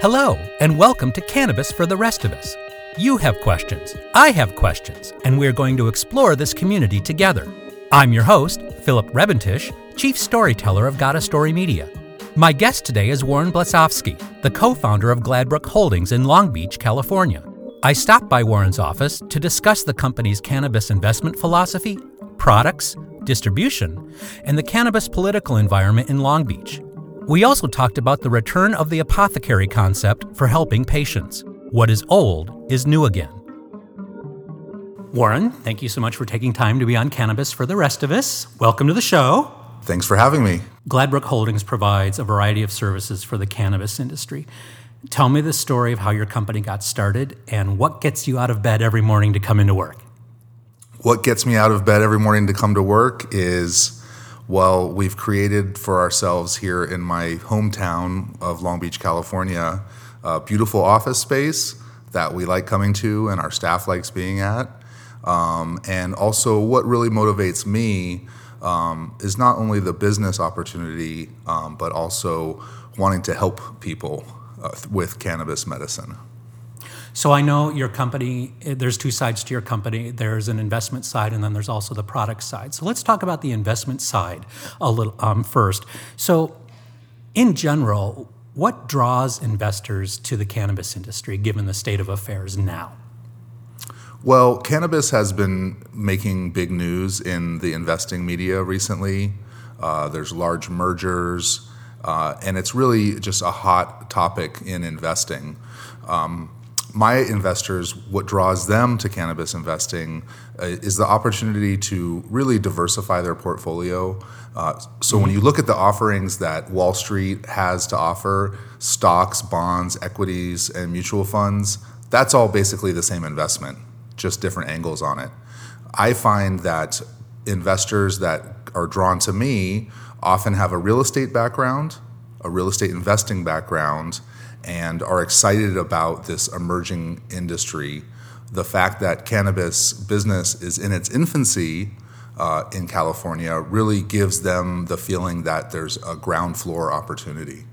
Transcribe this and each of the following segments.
Hello, and welcome to Cannabis for the Rest of Us. You have questions, I have questions, and we're going to explore this community together. I'm your host, Philip Rebentish, Chief Storyteller of Gotta Story Media. My guest today is Warren Blasovsky, the co founder of Gladbrook Holdings in Long Beach, California. I stopped by Warren's office to discuss the company's cannabis investment philosophy, products, distribution, and the cannabis political environment in Long Beach. We also talked about the return of the apothecary concept for helping patients. What is old is new again. Warren, thank you so much for taking time to be on Cannabis for the rest of us. Welcome to the show. Thanks for having me. Gladbrook Holdings provides a variety of services for the cannabis industry. Tell me the story of how your company got started and what gets you out of bed every morning to come into work. What gets me out of bed every morning to come to work is well, we've created for ourselves here in my hometown of Long Beach, California, a beautiful office space that we like coming to and our staff likes being at. Um, and also, what really motivates me um, is not only the business opportunity, um, but also wanting to help people uh, with cannabis medicine. So I know your company, eh, there's two sides to your company. There's an investment side and then there's also the product side. So let's talk about the investment side a little um, first. So, in general, what draws investors to the cannabis industry given the state of affairs now? Well, cannabis has been making big news in the investing media recently. Uh, there's large mergers, uh, and it's really just a hot topic in investing. Um, my investors, what draws them to cannabis investing uh, is the opportunity to really diversify their portfolio. Uh, so mm-hmm. when you look at the offerings that Wall Street has to offer stocks, bonds, equities, and mutual funds that's all basically the same investment, just different angles on it. I find that investors that are drawn to me often have a real estate background, a real estate investing background, and are excited about this emerging industry. The fact that cannabis business is in its infancy uh, in California really gives them the feeling that there's a ground floor opportunity.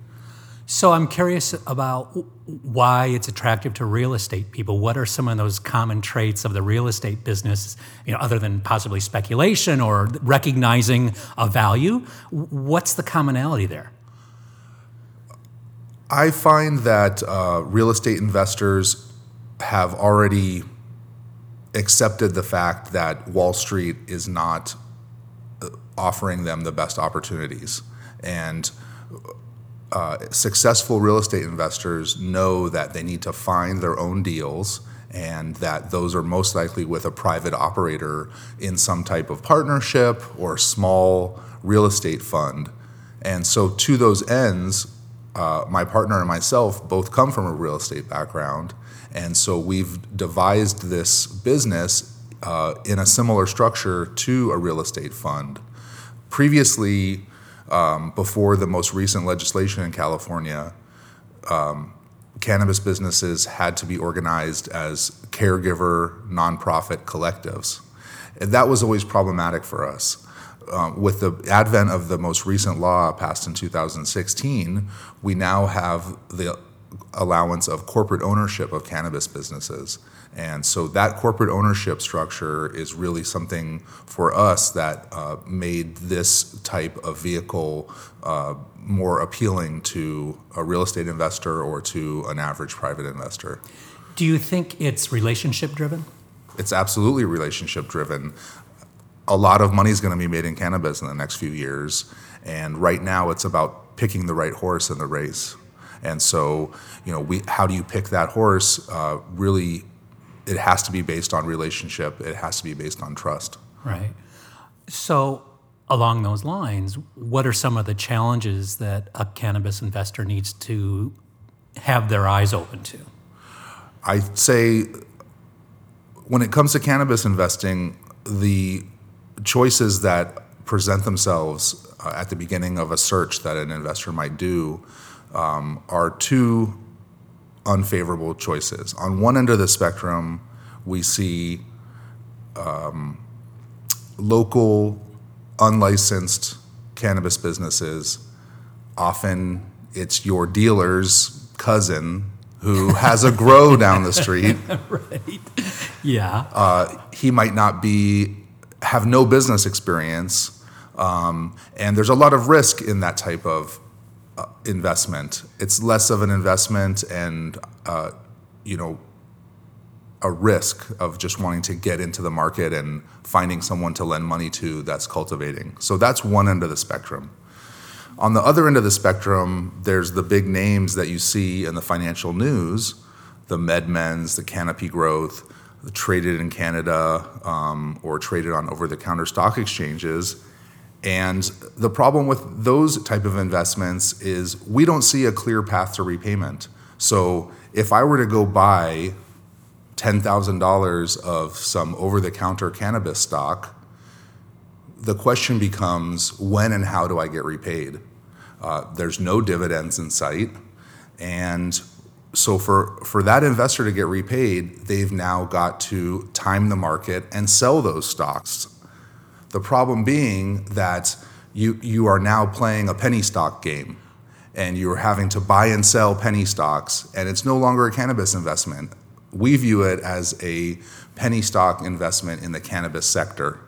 So I'm curious about why it's attractive to real estate people. What are some of those common traits of the real estate business, you know, other than possibly speculation or recognizing a value? What's the commonality there? I find that uh, real estate investors have already accepted the fact that Wall Street is not uh, offering them the best opportunities. And uh, successful real estate investors know that they need to find their own deals and that those are most likely with a private operator in some type of partnership or small real estate fund. And so, to those ends, uh, my partner and myself both come from a real estate background, and so we've devised this business uh, in a similar structure to a real estate fund. Previously, um, before the most recent legislation in California, um, cannabis businesses had to be organized as caregiver nonprofit collectives. And that was always problematic for us um, with the advent of the most recent law passed in 2016, we now have the allowance of corporate ownership of cannabis businesses. And so that corporate ownership structure is really something for us that uh, made this type of vehicle uh, more appealing to a real estate investor or to an average private investor. Do you think it's relationship driven? It's absolutely relationship driven a lot of money is going to be made in cannabis in the next few years. And right now, it's about picking the right horse in the race. And so, you know, we, how do you pick that horse? Uh, really, it has to be based on relationship. It has to be based on trust. Right. So, along those lines, what are some of the challenges that a cannabis investor needs to have their eyes open to? I say, when it comes to cannabis investing, the choices that present themselves uh, at the beginning of a search that an investor might do um, are two unfavorable choices. On one end of the spectrum, we see um, local, unlicensed cannabis businesses. Often it's your dealers cousin who has a grow down the street. right. Yeah. Uh, he might not be have no business experience, um, and there's a lot of risk in that type of uh, investment. It's less of an investment and uh, you know a risk of just wanting to get into the market and finding someone to lend money to that's cultivating. So that's one end of the spectrum. On the other end of the spectrum, there's the big names that you see in the financial news, the MedMens, the Canopy Growth, traded in Canada um, or traded on over-the-counter stock exchanges. And the problem with those type of investments is we don't see a clear path to repayment. So if I were to go buy $10,000 of some over the counter cannabis stock, the question becomes when and how do I get repaid? Uh, there's no dividends in sight. And so for, for that investor to get repaid, they've now got to time the market and sell those stocks. The problem being that you, you are now playing a penny stock game and you're having to buy and sell penny stocks, and it's no longer a cannabis investment we view it as a penny stock investment in the cannabis sector.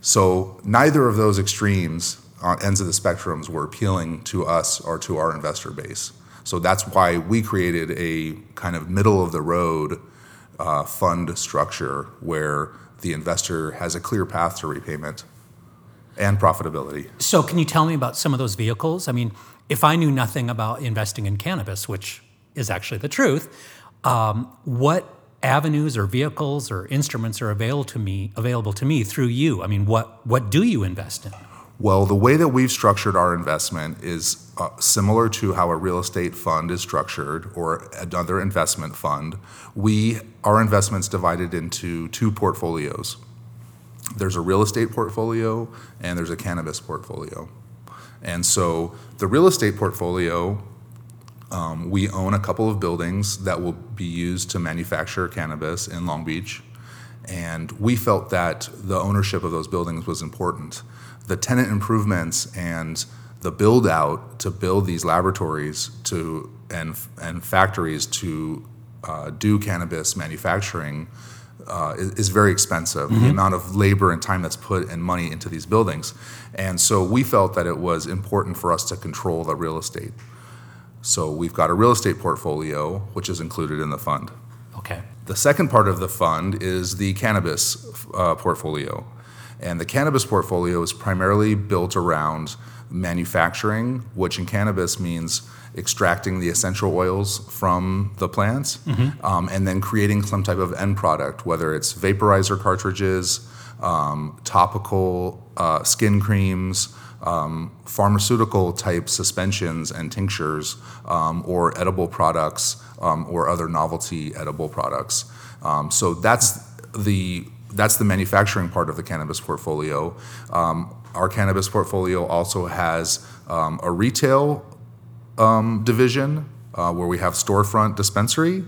So neither of those extremes on ends of the spectrums were appealing to us or to our investor base. So that's why we created a kind of middle of the road uh, fund structure where the investor has a clear path to repayment and profitability. So, can you tell me about some of those vehicles? I mean, if I knew nothing about investing in cannabis, which is actually the truth, um, what avenues or vehicles or instruments are available to me available to me through you? I mean, what what do you invest in? Well, the way that we've structured our investment is uh, similar to how a real estate fund is structured or another investment fund. We our investments divided into two portfolios. There's a real estate portfolio and there's a cannabis portfolio. And so the real estate portfolio um, we own a couple of buildings that will be used to manufacture cannabis in Long Beach, and we felt that the ownership of those buildings was important. The tenant improvements and the build out to build these laboratories to and and factories to uh, do cannabis manufacturing uh, is, is, very expensive. Mm-hmm. The amount of labor and time that's put and money into these buildings, and so we felt that it was important for us to control the real estate. So we've got a real estate portfolio, which is included in the fund. Okay. The second part of the fund is the cannabis uh, portfolio. And the cannabis portfolio is primarily built around manufacturing, which in cannabis means extracting the essential oils from the plants mm-hmm. um, and then creating some type of end product, whether it's vaporizer cartridges, um, topical uh, skin creams, um, pharmaceutical type suspensions and tinctures um, or edible products um, or other novelty edible products. Um, so that's the that's the manufacturing part of the cannabis portfolio. Um, our cannabis portfolio also has um, a retail division uh, where we have storefront dispensary,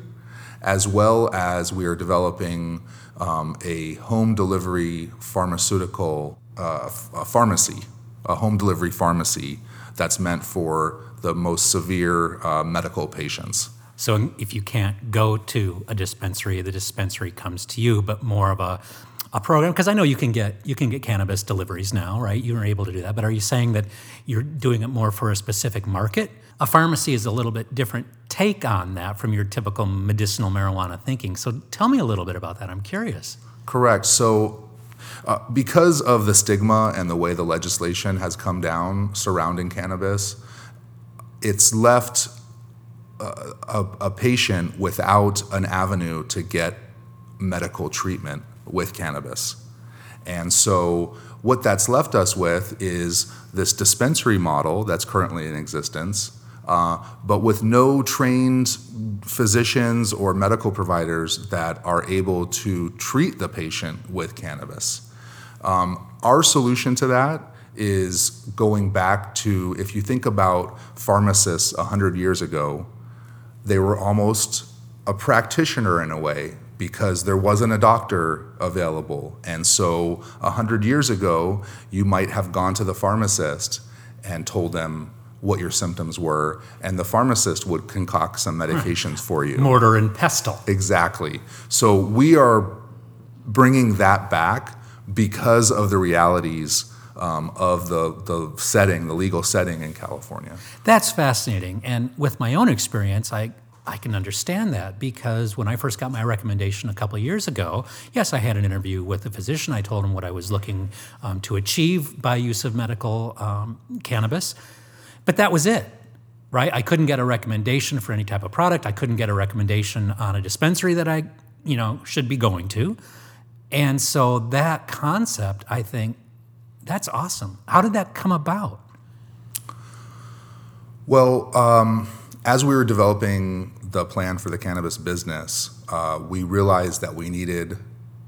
as well as we are developing a home delivery pharmaceutical uh, pharmacy a home delivery pharmacy that's meant for the most severe uh, medical patients. So if you can't go to a dispensary, the dispensary comes to you, but more of a a program because I know you can get you can get cannabis deliveries now, right? You are able to do that, but are you saying that you're doing it more for a specific market? A pharmacy is a little bit different take on that from your typical medicinal marijuana thinking. So tell me a little bit about that. I'm curious. Correct. So uh, because of the stigma and the way the legislation has come down surrounding cannabis, it's left a, a, a patient without an avenue to get medical treatment with cannabis. And so, what that's left us with is this dispensary model that's currently in existence, uh, but with no trained physicians or medical providers that are able to treat the patient with cannabis. Um, our solution to that is going back to if you think about pharmacists 100 years ago, they were almost a practitioner in a way because there wasn't a doctor available. And so 100 years ago, you might have gone to the pharmacist and told them what your symptoms were, and the pharmacist would concoct some medications for you. Mortar and pestle. Exactly. So we are bringing that back because of the realities um, of the, the setting, the legal setting in California. That's fascinating. And with my own experience, I, I can understand that because when I first got my recommendation a couple years ago, yes, I had an interview with a physician. I told him what I was looking um, to achieve by use of medical um, cannabis, but that was it. Right? I couldn't get a recommendation for any type of product. I couldn't get a recommendation on a dispensary that I, you know, should be going to. And so that concept, I think, that's awesome. How did that come about? Well, um, as we were developing the plan for the cannabis business, uh, we realized that we needed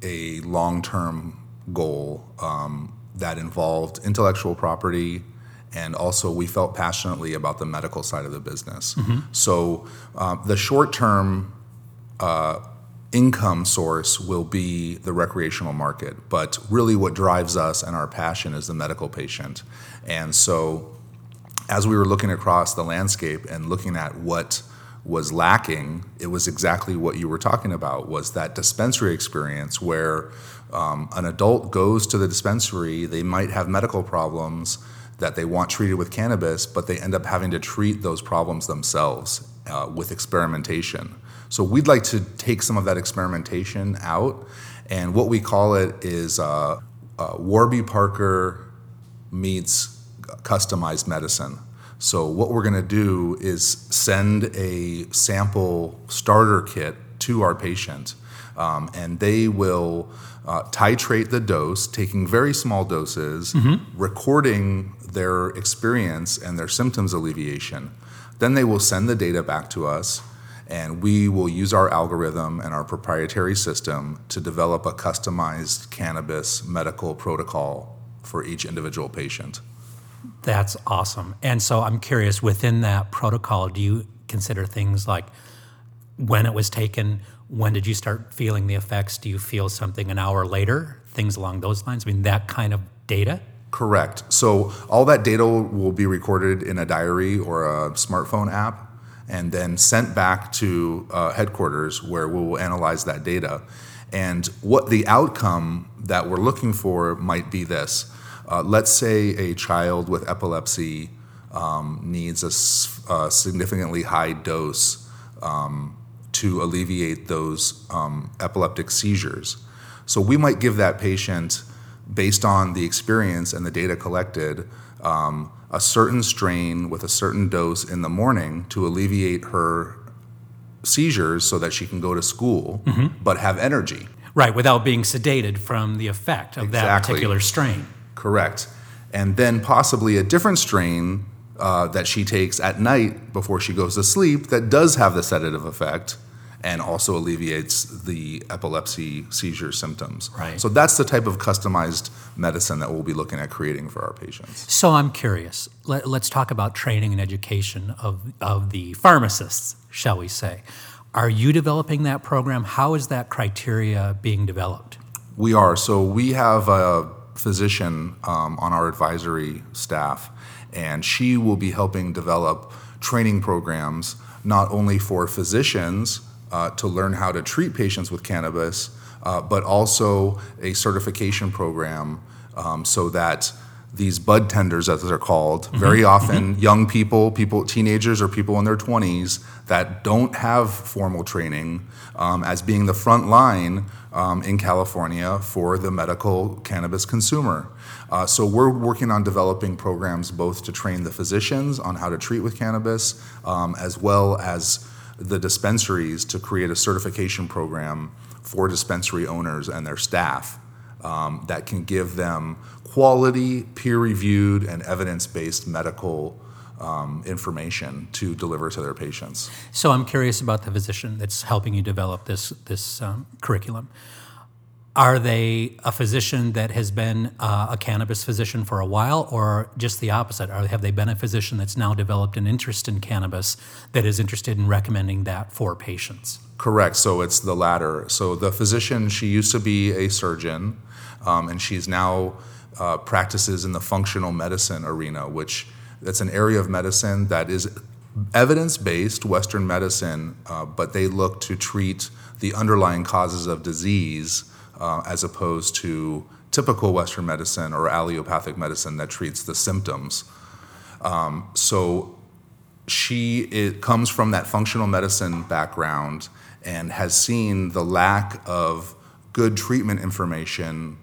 a long term goal um, that involved intellectual property. And also, we felt passionately about the medical side of the business. Mm-hmm. So, uh, the short term uh, income source will be the recreational market, but really what drives us and our passion is the medical patient. And so, as we were looking across the landscape and looking at what was lacking, it was exactly what you were talking about was that dispensary experience where um, an adult goes to the dispensary, they might have medical problems that they want treated with cannabis, but they end up having to treat those problems themselves uh, with experimentation. So we'd like to take some of that experimentation out, and what we call it is uh, uh, Warby Parker meets customized medicine. So what we're going to do is send a sample starter kit to our patient, um, and they will uh, titrate the dose, taking very small doses, mm-hmm. recording their experience and their symptoms alleviation. Then they will send the data back to us and we will use our algorithm and our proprietary system to develop a customized cannabis medical protocol for each individual patient. That's awesome. And so I'm curious within that protocol, do you consider things like when it was taken, when did you start feeling the effects? Do you feel something an hour later? Things along those lines? I mean, that kind of data? Correct. So all that data will be recorded in a diary or a smartphone app and then sent back to uh, headquarters where we will analyze that data. And what the outcome that we're looking for might be this. Uh, let's say a child with epilepsy um, needs a, a, significantly high dose um, to alleviate those um, epileptic seizures. So we might give that patient, based on the experience and the data collected, um, a certain strain with a certain dose in the morning to alleviate her seizures so that she can go to school mm-hmm. but have energy. Right, without being sedated from the effect of exactly. that particular strain. Correct. And then possibly a different strain uh, that she takes at night before she goes to sleep that does have the sedative effect and also alleviates the epilepsy seizure symptoms. Right. So that's the type of customized medicine that we'll be looking at creating for our patients. So I'm curious. Let, us talk about training and education of, of the pharmacists, shall we say. Are you developing that program? How is that criteria being developed? We are. So we have a physician um, on our advisory staff, and she will be helping develop training programs not only for physicians uh, to learn how to treat patients with cannabis, uh, but also a certification program um, so that these bud tenders, as they're called, mm-hmm. very often mm-hmm. young people, people, teenagers, or people in their 20s that don't have formal training, um, as being the front line um, in California for the medical cannabis consumer. Uh, so we're working on developing programs both to train the physicians on how to treat with cannabis, um, as well as the dispensaries to create a certification program for dispensary owners and their staff um, that can give them quality, peer reviewed, and evidence based medical um, information to deliver to their patients. So I'm curious about the physician that's helping you develop this, this um, curriculum. Are they a physician that has been uh, a cannabis physician for a while, or just the opposite? Have they been a physician that's now developed an interest in cannabis that is interested in recommending that for patients? Correct. So it's the latter. So the physician, she used to be a surgeon, um, and she's now uh, practices in the functional medicine arena, which That's an area of medicine that is evidence-based Western medicine, uh, but they look to treat the underlying causes of disease uh, as opposed to typical Western medicine or allopathic medicine that treats the symptoms. Um, so she it comes from that functional medicine background and has seen the lack of good treatment information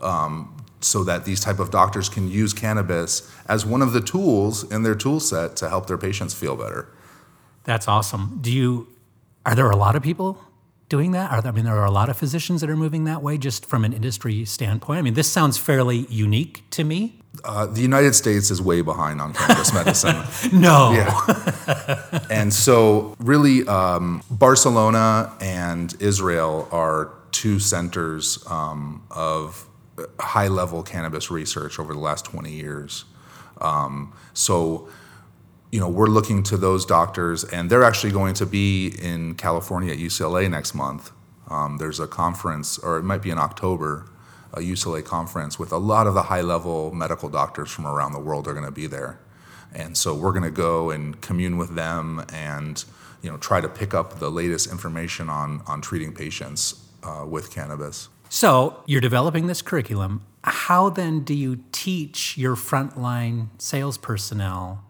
um, so that these type of doctors can use cannabis as one of the tools in their tool set to help their patients feel better. That's awesome. Do you are there a lot of people doing that? Are there, I mean, there are a lot of physicians that are moving that way, just from an industry standpoint. I mean, this sounds fairly unique to me. Uh, the United States is way behind on cannabis medicine. no. Yeah. and so, really, um, Barcelona and Israel are two centers um, of high level cannabis research over the last 20 years. Um, so, you know, we're looking to those doctors, and they're actually going to be in California at UCLA next month. Um, there's a conference, or it might be in October, a UCLA conference with a lot of the high level medical doctors from around the world are going to be there. And so we're going to go and commune with them and you know try to pick up the latest information on on treating patients uh, with cannabis. So you're developing this curriculum. How then do you teach your frontline sales personnel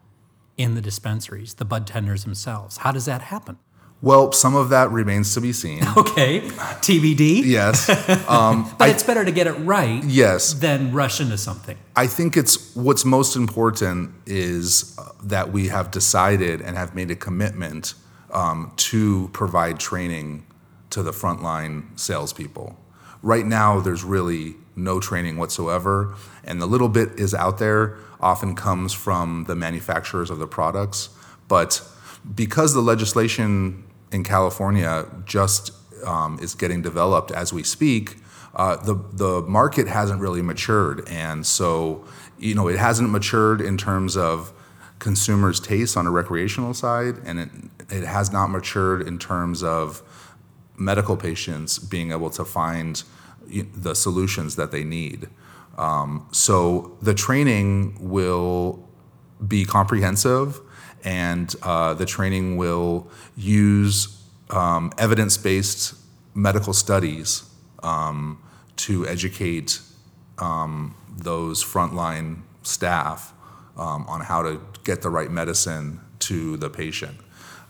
in the dispensaries, the bud tenders themselves? How does that happen? Well, some of that remains to be seen. Okay, TBD. Yes, um, but I, it's better to get it right. Yes, than rush into something. I think it's what's most important is uh, that we have decided and have made a commitment um, to provide training to the frontline salespeople. Right now, there's really no training whatsoever, and the little bit is out there often comes from the manufacturers of the products. But because the legislation in California just um, is getting developed as we speak, uh, the the market hasn't really matured, and so you know it hasn't matured in terms of consumers' tastes on a recreational side, and it it has not matured in terms of medical patients being able to find the solutions that they need. Um, so the training will be comprehensive, and uh, the training will use um, evidence-based medical studies um, to educate um, those frontline staff um, on how to get the right medicine to the patient.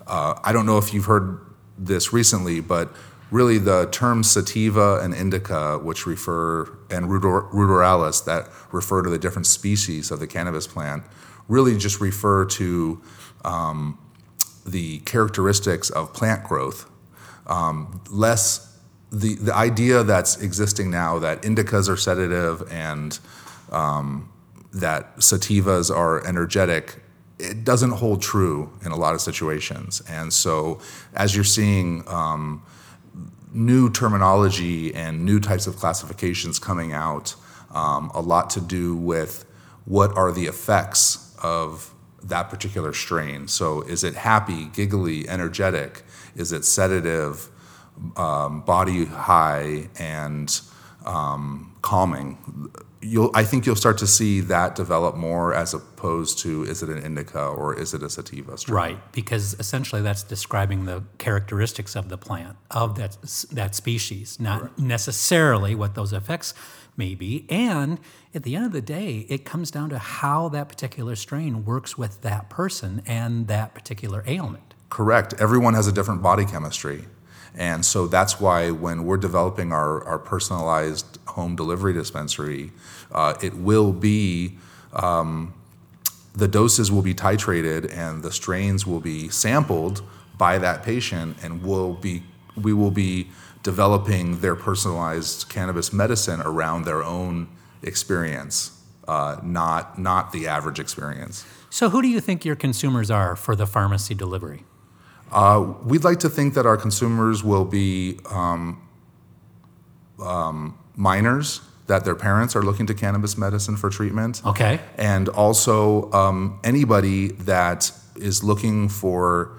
Uh, I don't know if you've heard this recently, but really the terms sativa and indica, which refer, and ruderalis, that refer to the different species of the cannabis plant, really just refer to um, the characteristics of plant growth. Um, less the, the idea that's existing now that indicas are sedative and um, that sativas are energetic it doesn't hold true in a lot of situations. And so, as you're seeing um, new terminology and new types of classifications coming out, um, a lot to do with what are the effects of that particular strain. So, is it happy, giggly, energetic? Is it sedative, um, body high, and um, calming? You'll, I think you'll start to see that develop more as opposed to is it an indica or is it a sativa strain? Right, because essentially that's describing the characteristics of the plant of that that species, not right. necessarily what those effects may be. And at the end of the day, it comes down to how that particular strain works with that person and that particular ailment. Correct. Everyone has a different body chemistry. And so that's why when we're developing our, our personalized home delivery dispensary, uh, it will be, um, the doses will be titrated and the strains will be sampled by that patient and we'll be, we will be developing their personalized cannabis medicine around their own experience, uh, not, not the average experience. So who do you think your consumers are for the pharmacy delivery? Uh, we'd like to think that our consumers will be um, um, minors, that their parents are looking to cannabis medicine for treatment. Okay. And also um, anybody that is looking for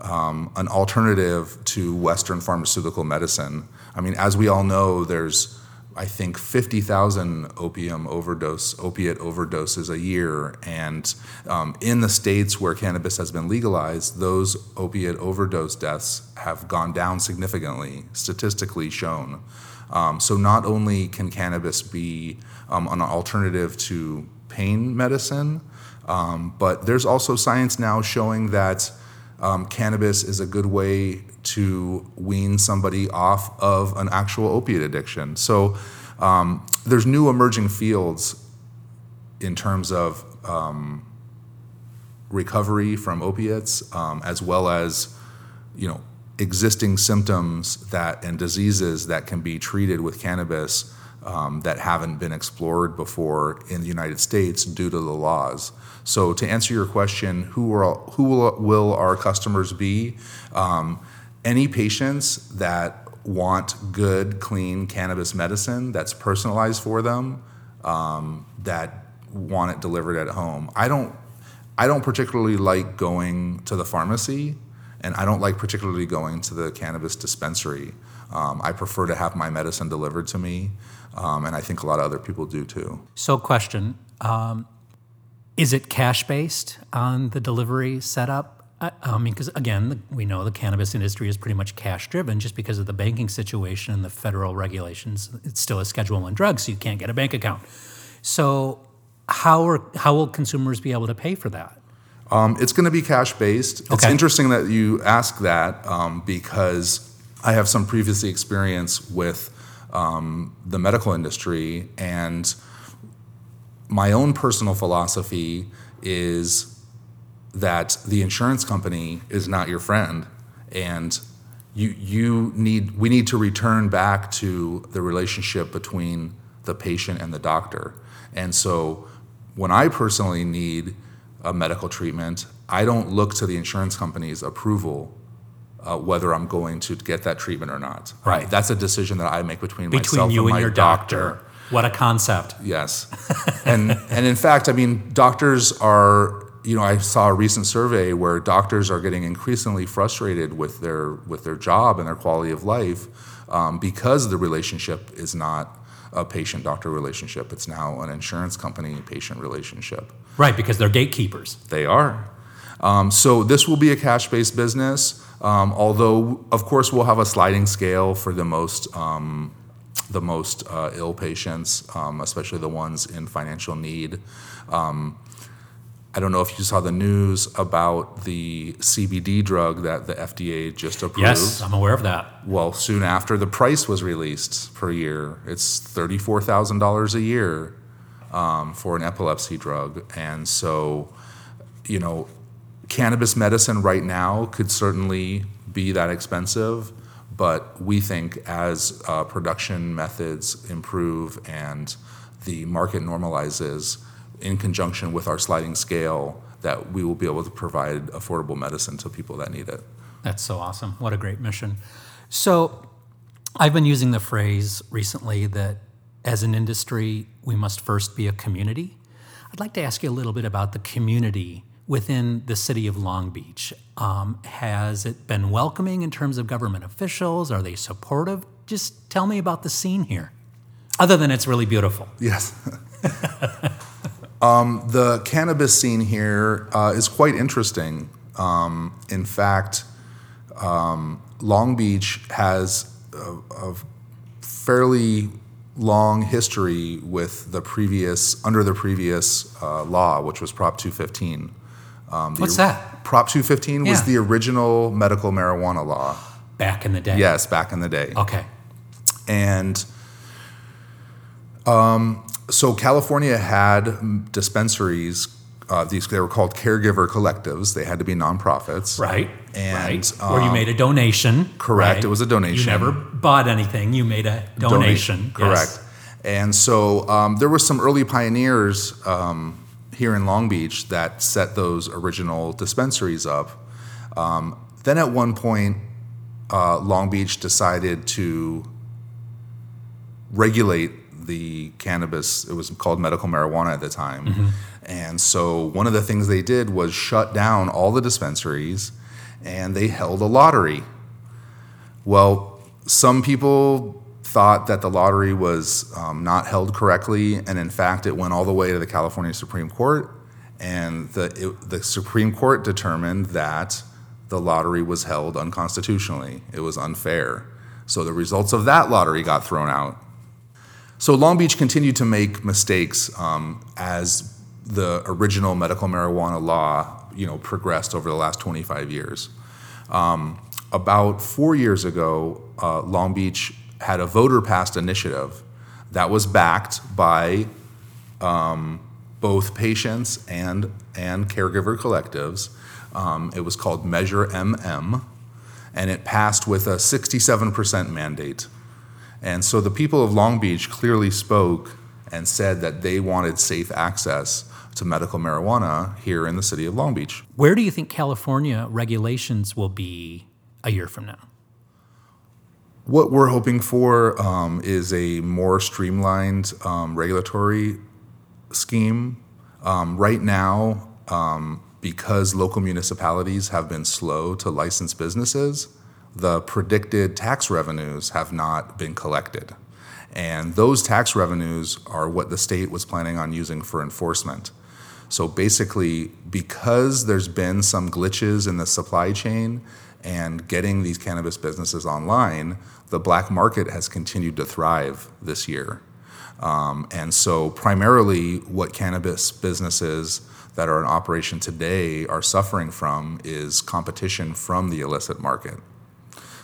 um, an alternative to Western pharmaceutical medicine. I mean, as we all know, there's I think 50,000 opium overdose, opiate overdoses a year. And um, in the states where cannabis has been legalized, those opiate overdose deaths have gone down significantly, statistically shown. Um, so not only can cannabis be um, an alternative to pain medicine, um, but there's also science now showing that um, cannabis is a good way to wean somebody off of an actual opiate addiction. So um, there's new emerging fields in terms of um, recovery from opiates, um, as well as you know existing symptoms that and diseases that can be treated with cannabis um, that haven't been explored before in the United States due to the laws. So to answer your question, who are who will, will our customers be? Um, any patients that want good, clean cannabis medicine that's personalized for them, um, that want it delivered at home. I don't, I don't particularly like going to the pharmacy, and I don't like particularly going to the cannabis dispensary. Um, I prefer to have my medicine delivered to me, um, and I think a lot of other people do too. So, question um, Is it cash based on the delivery setup? I mean, because again, we know the cannabis industry is pretty much cash driven just because of the banking situation and the federal regulations. It's still a Schedule One drug, so you can't get a bank account. So, how are how will consumers be able to pay for that? Um, it's going to be cash based. It's interesting that you ask that um, because I have some previous experience with um, the medical industry, and my own personal philosophy is that the insurance company is not your friend, and you you need we need to return back to the relationship between the patient and the doctor. And so, when I personally need a medical treatment, I don't look to the insurance company's approval uh, whether I'm going to get that treatment or not. Right. That's a decision that I make between, Between myself you and and my your doctor. What a concept. Yes, and and in fact, I mean, doctors are. You know, I saw a recent survey where doctors are getting increasingly frustrated with their with their job and their quality of life um, because the relationship is not a patient-doctor relationship. It's now an insurance company-patient relationship. Right, because they're gatekeepers. They are. Um, so this will be a cash-based business, um, although of course we'll have a sliding scale for the most um, the most uh, ill patients, um, especially the ones in financial need. Um, I don't know if you saw the news about the CBD drug that the FDA just approved. Yes, I'm aware of that. Well, soon after the price was released per year, it's thirty-four thousand dollars a year um, for an epilepsy drug, and so, you know, cannabis medicine right now could certainly be that expensive, but we think as uh, production methods improve and the market normalizes, in conjunction with our sliding scale, that we will be able to provide affordable medicine to people that need it. That's so awesome. What a great mission. So, I've been using the phrase recently that as an industry, we must first be a community. I'd like to ask you a little bit about the community within the city of Long Beach. Um, has it been welcoming in terms of government officials? Are they supportive? Just tell me about the scene here, other than it's really beautiful. Yes. um, the cannabis scene here uh, is quite interesting. Um, in fact, um, Long Beach has a, a fairly long history with the previous, under the previous uh, law, which was Prop 215. Um, What's that? Prop 215 was the original medical marijuana law. Back in the day. Yes, back in the day. Okay. And um, so California had dispensaries. Uh, these they were called caregiver collectives. They had to be nonprofits. Right. And, right. or you um, made a donation. correct, right? it was a donation. You never bought anything. You made a donation. Donate- Yes. Correct. And so um, there were some early pioneers um, here in Long Beach that set those original dispensaries up. Um, then at one point, uh, Long Beach decided to regulate the cannabis. It was called medical marijuana at the time. Mm-hmm. And so one of the things they did was shut down all the dispensaries and they held a lottery. Well, some people thought that the lottery was um, not held correctly, and in fact, it went all the way to the California Supreme Court, and the it, the Supreme Court determined that the lottery was held unconstitutionally. It was unfair. So the results of that lottery got thrown out. So Long Beach continued to make mistakes um, as the original medical marijuana law, you know, progressed over the last 25 years. Um, about four years ago, uh, Long Beach had a voter passed initiative that was backed by um, both patients and, and caregiver collectives. Um, it was called Measure MM, and it passed with a 67% mandate. And so the people of Long Beach clearly spoke and said that they wanted safe access to medical marijuana here in the city of Long Beach. Where do you think California regulations will be a year from now? What we're hoping for um, is a more streamlined um, regulatory scheme. Um, right now, um, because local municipalities have been slow to license businesses, the predicted tax revenues have not been collected. And those tax revenues are what the state was planning on using for enforcement. So basically, because there's been some glitches in the supply chain and getting these cannabis businesses online, the black market has continued to thrive this year. Um, and so, primarily, what cannabis businesses that are in operation today are suffering from is competition from the illicit market.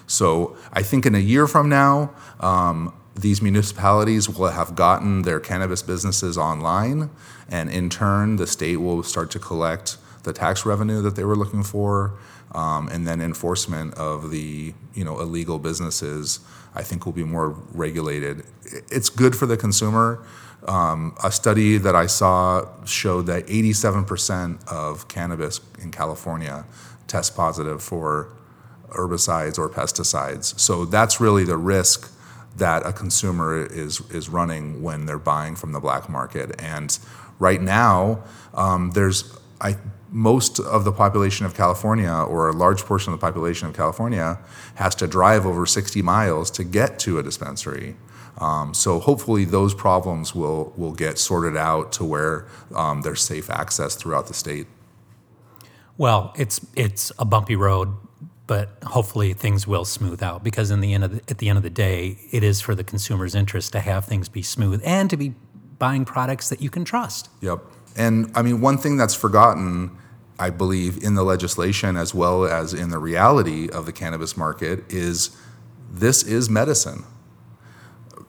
So, I think in a year from now, um, these municipalities will have gotten their cannabis businesses online, and in turn, the state will start to collect the tax revenue that they were looking for, um, and then enforcement of the you know illegal businesses. I think will be more regulated. It's good for the consumer. Um, a study that I saw showed that 87% of cannabis in California test positive for herbicides or pesticides. So that's really the risk that a consumer is is running when they're buying from the black market. And right now, um, there's I most of the population of California, or a large portion of the population of California, has to drive over 60 miles to get to a dispensary. Um, so hopefully those problems will will get sorted out to where um, there's safe access throughout the state. Well, it's it's a bumpy road, but hopefully things will smooth out because in the end of the, at the end of the day, it is for the consumer's interest to have things be smooth and to be buying products that you can trust. Yep. And I mean, one thing that's forgotten, I believe, in the legislation as well as in the reality of the cannabis market is this is medicine.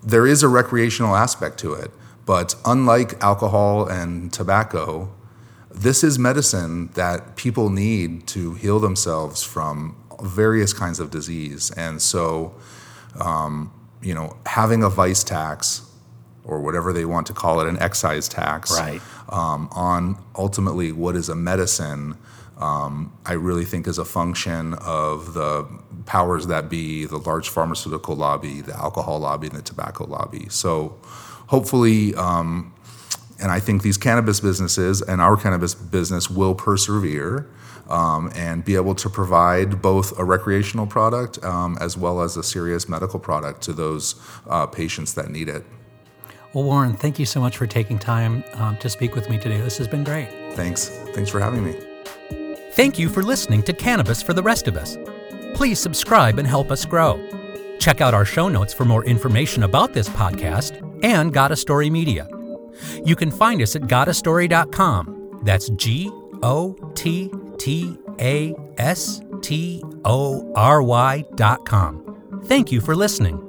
There is a recreational aspect to it, but unlike alcohol and tobacco, this is medicine that people need to heal themselves from various kinds of disease. And so, um, you know, having a vice tax or whatever they want to call it, an excise tax Right. um, on ultimately what is a medicine, um, I really think is a function of the powers that be, the large pharmaceutical lobby, the alcohol lobby, and the tobacco lobby. So hopefully, um, and I think these cannabis businesses and our cannabis business will persevere um, and be able to provide both a recreational product um, as well as a serious medical product to those uh, patients that need it. Well, Warren, thank you so much for taking time um, to speak with me today. This has been great. Thanks. Thanks for having me. Thank you for listening to Cannabis for the Rest of Us. Please subscribe and help us grow. Check out our show notes for more information about this podcast and Gotta Story Media. You can find us at gottastory.com. That's G O T T A S T O R Y.com. Thank you for listening.